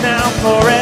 now forever.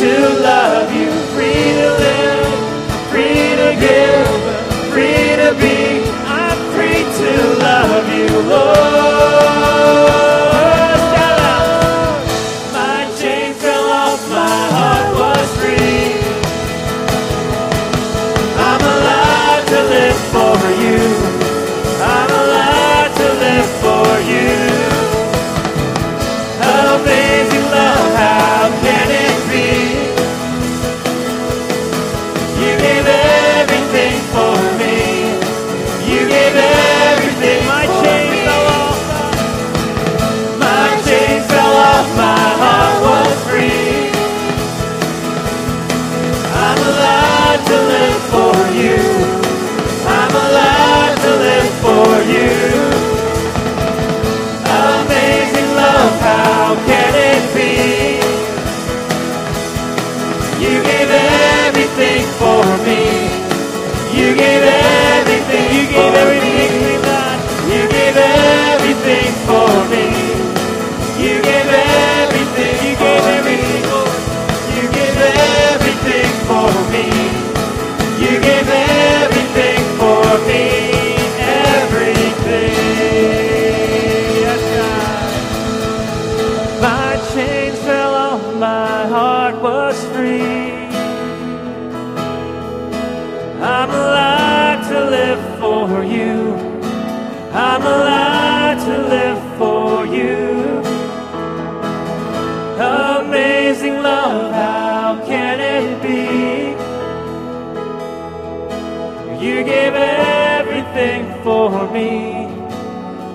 to love. you give it. me.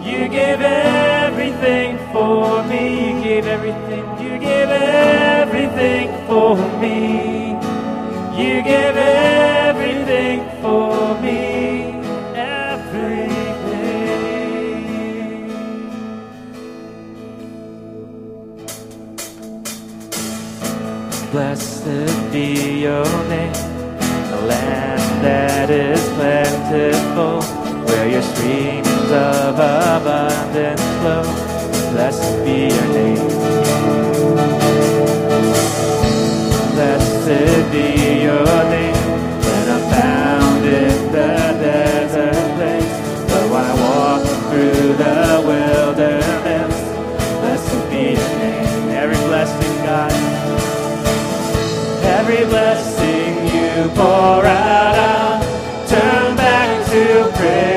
You give everything for me. You give everything. You give everything for me. You give everything for me. Everything. Blessed be your name, the land that is plentiful where your streams of abundance flow. Blessed be your name. Blessed be your name. When I'm found in the desert place, though I walk through the wilderness, blessed be your name. Every blessing, God, every blessing you pour out, I'll turn back to praise.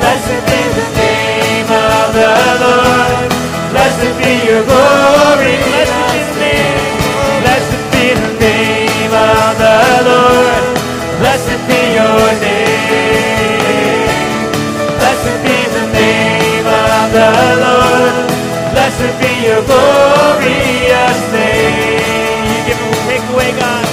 Blessed be the name of the Lord. Blessed be your glory. Blessed name. Blessed be the name of the Lord. Blessed be your name. Blessed be the name of the Lord. Blessed be your glorious name. You give away, God.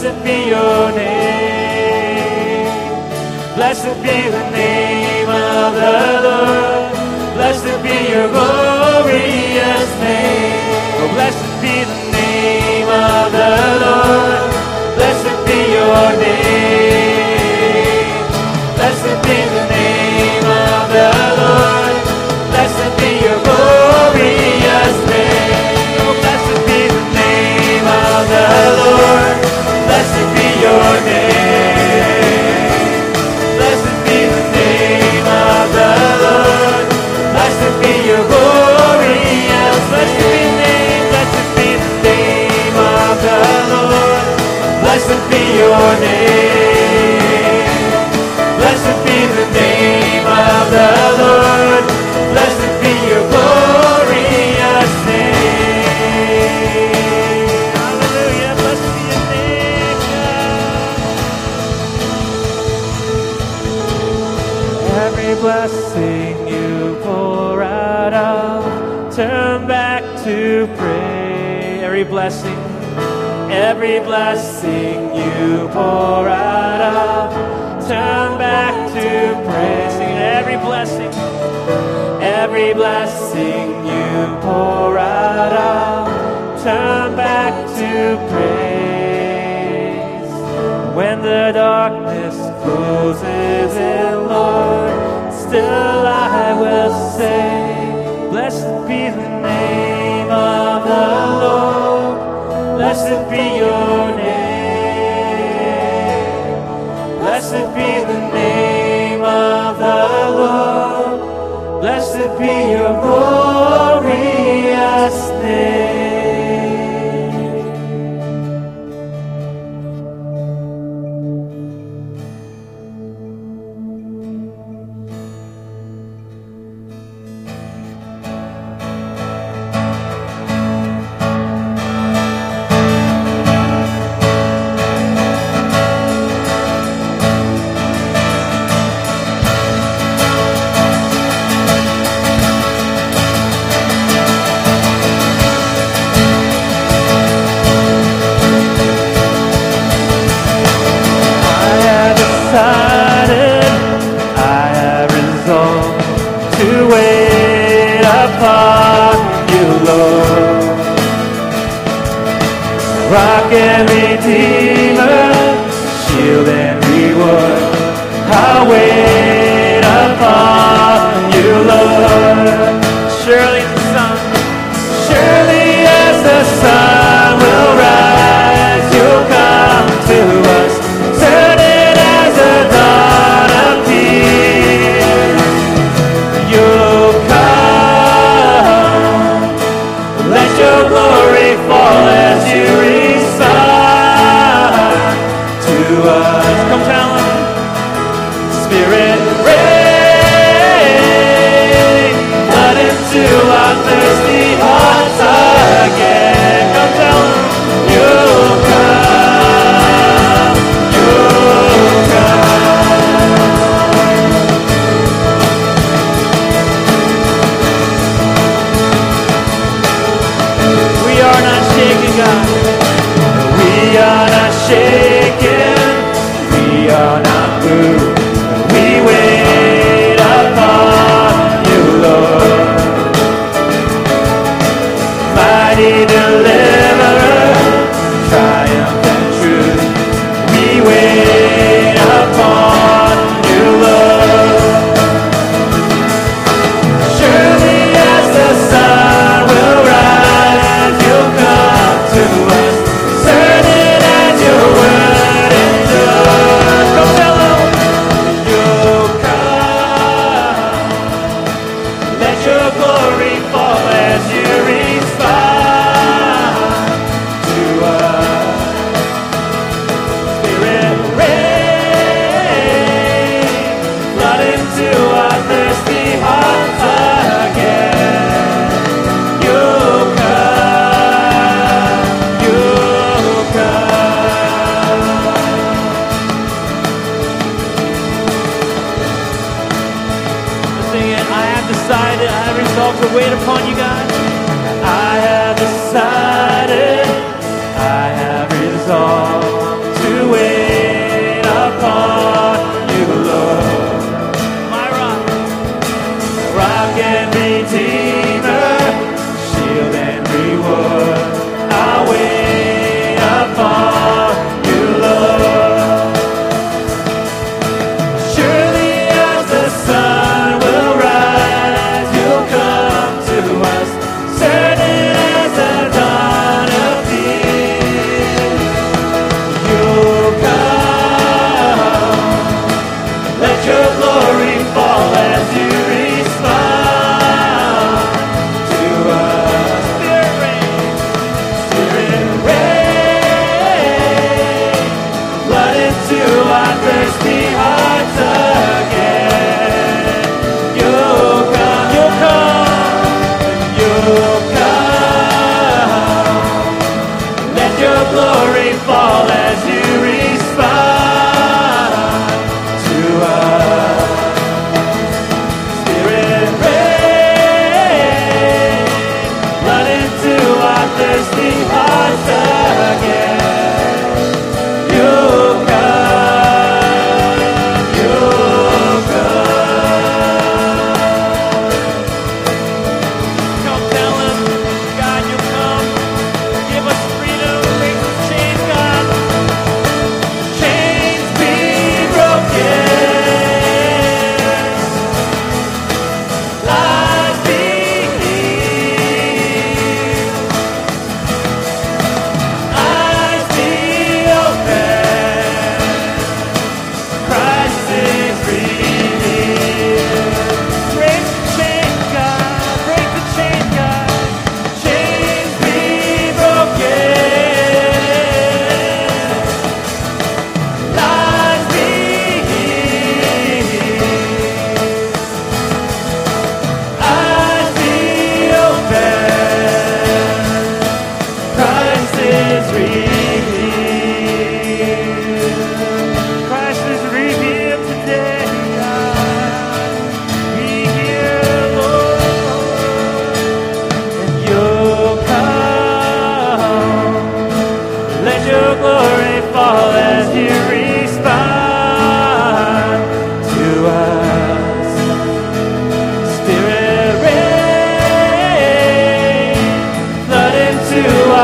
Blessed be your name. Blessed be the name of the Lord. Blessed be your glorious name. Oh, blessed be the name of the Lord. Blessed be your name. Blessed be the name your name. Blessed be the name of the Lord. Blessed be your glorious name. Hallelujah. Blessed be your name, God. Every blessing you pour out, I'll turn back to pray. Every blessing, every blessing you pour out, I'll turn back to pray. Sing every blessing, every blessing you pour out, I'll turn back to praise. When the darkness closes in, Lord, still I will say, Blessed be the name of the Lord. Blessed be your name. Blessed be the name of the Lord. Blessed be your glorious name.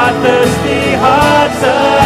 bloodthirsty hearts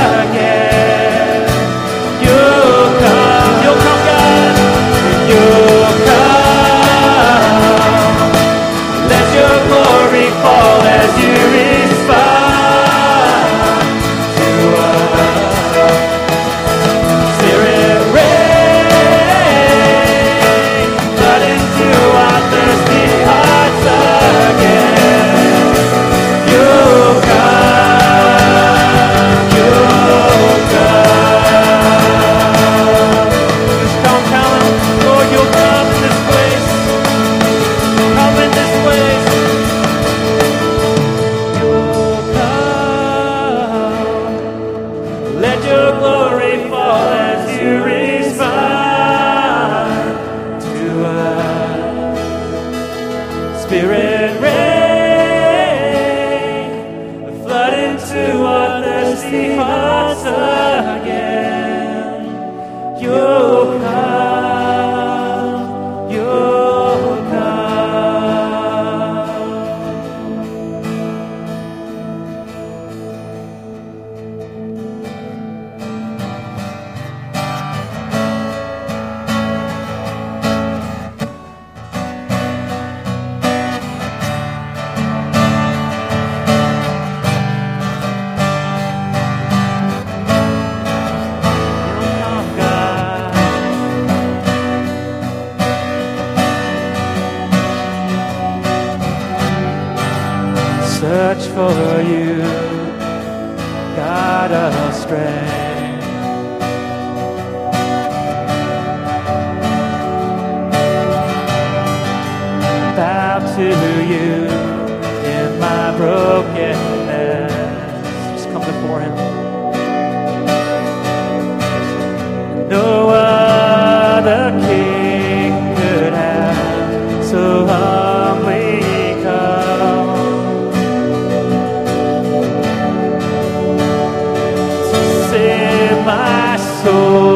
mas.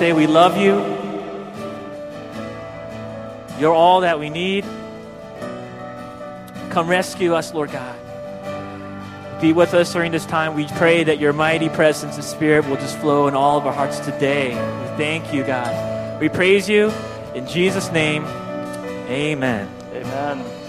Say we love you. You're all that we need. Come rescue us, Lord God. Be with us during this time. We pray that your mighty presence and spirit will just flow in all of our hearts today. We thank you, God. We praise you. In Jesus' name, amen. Amen.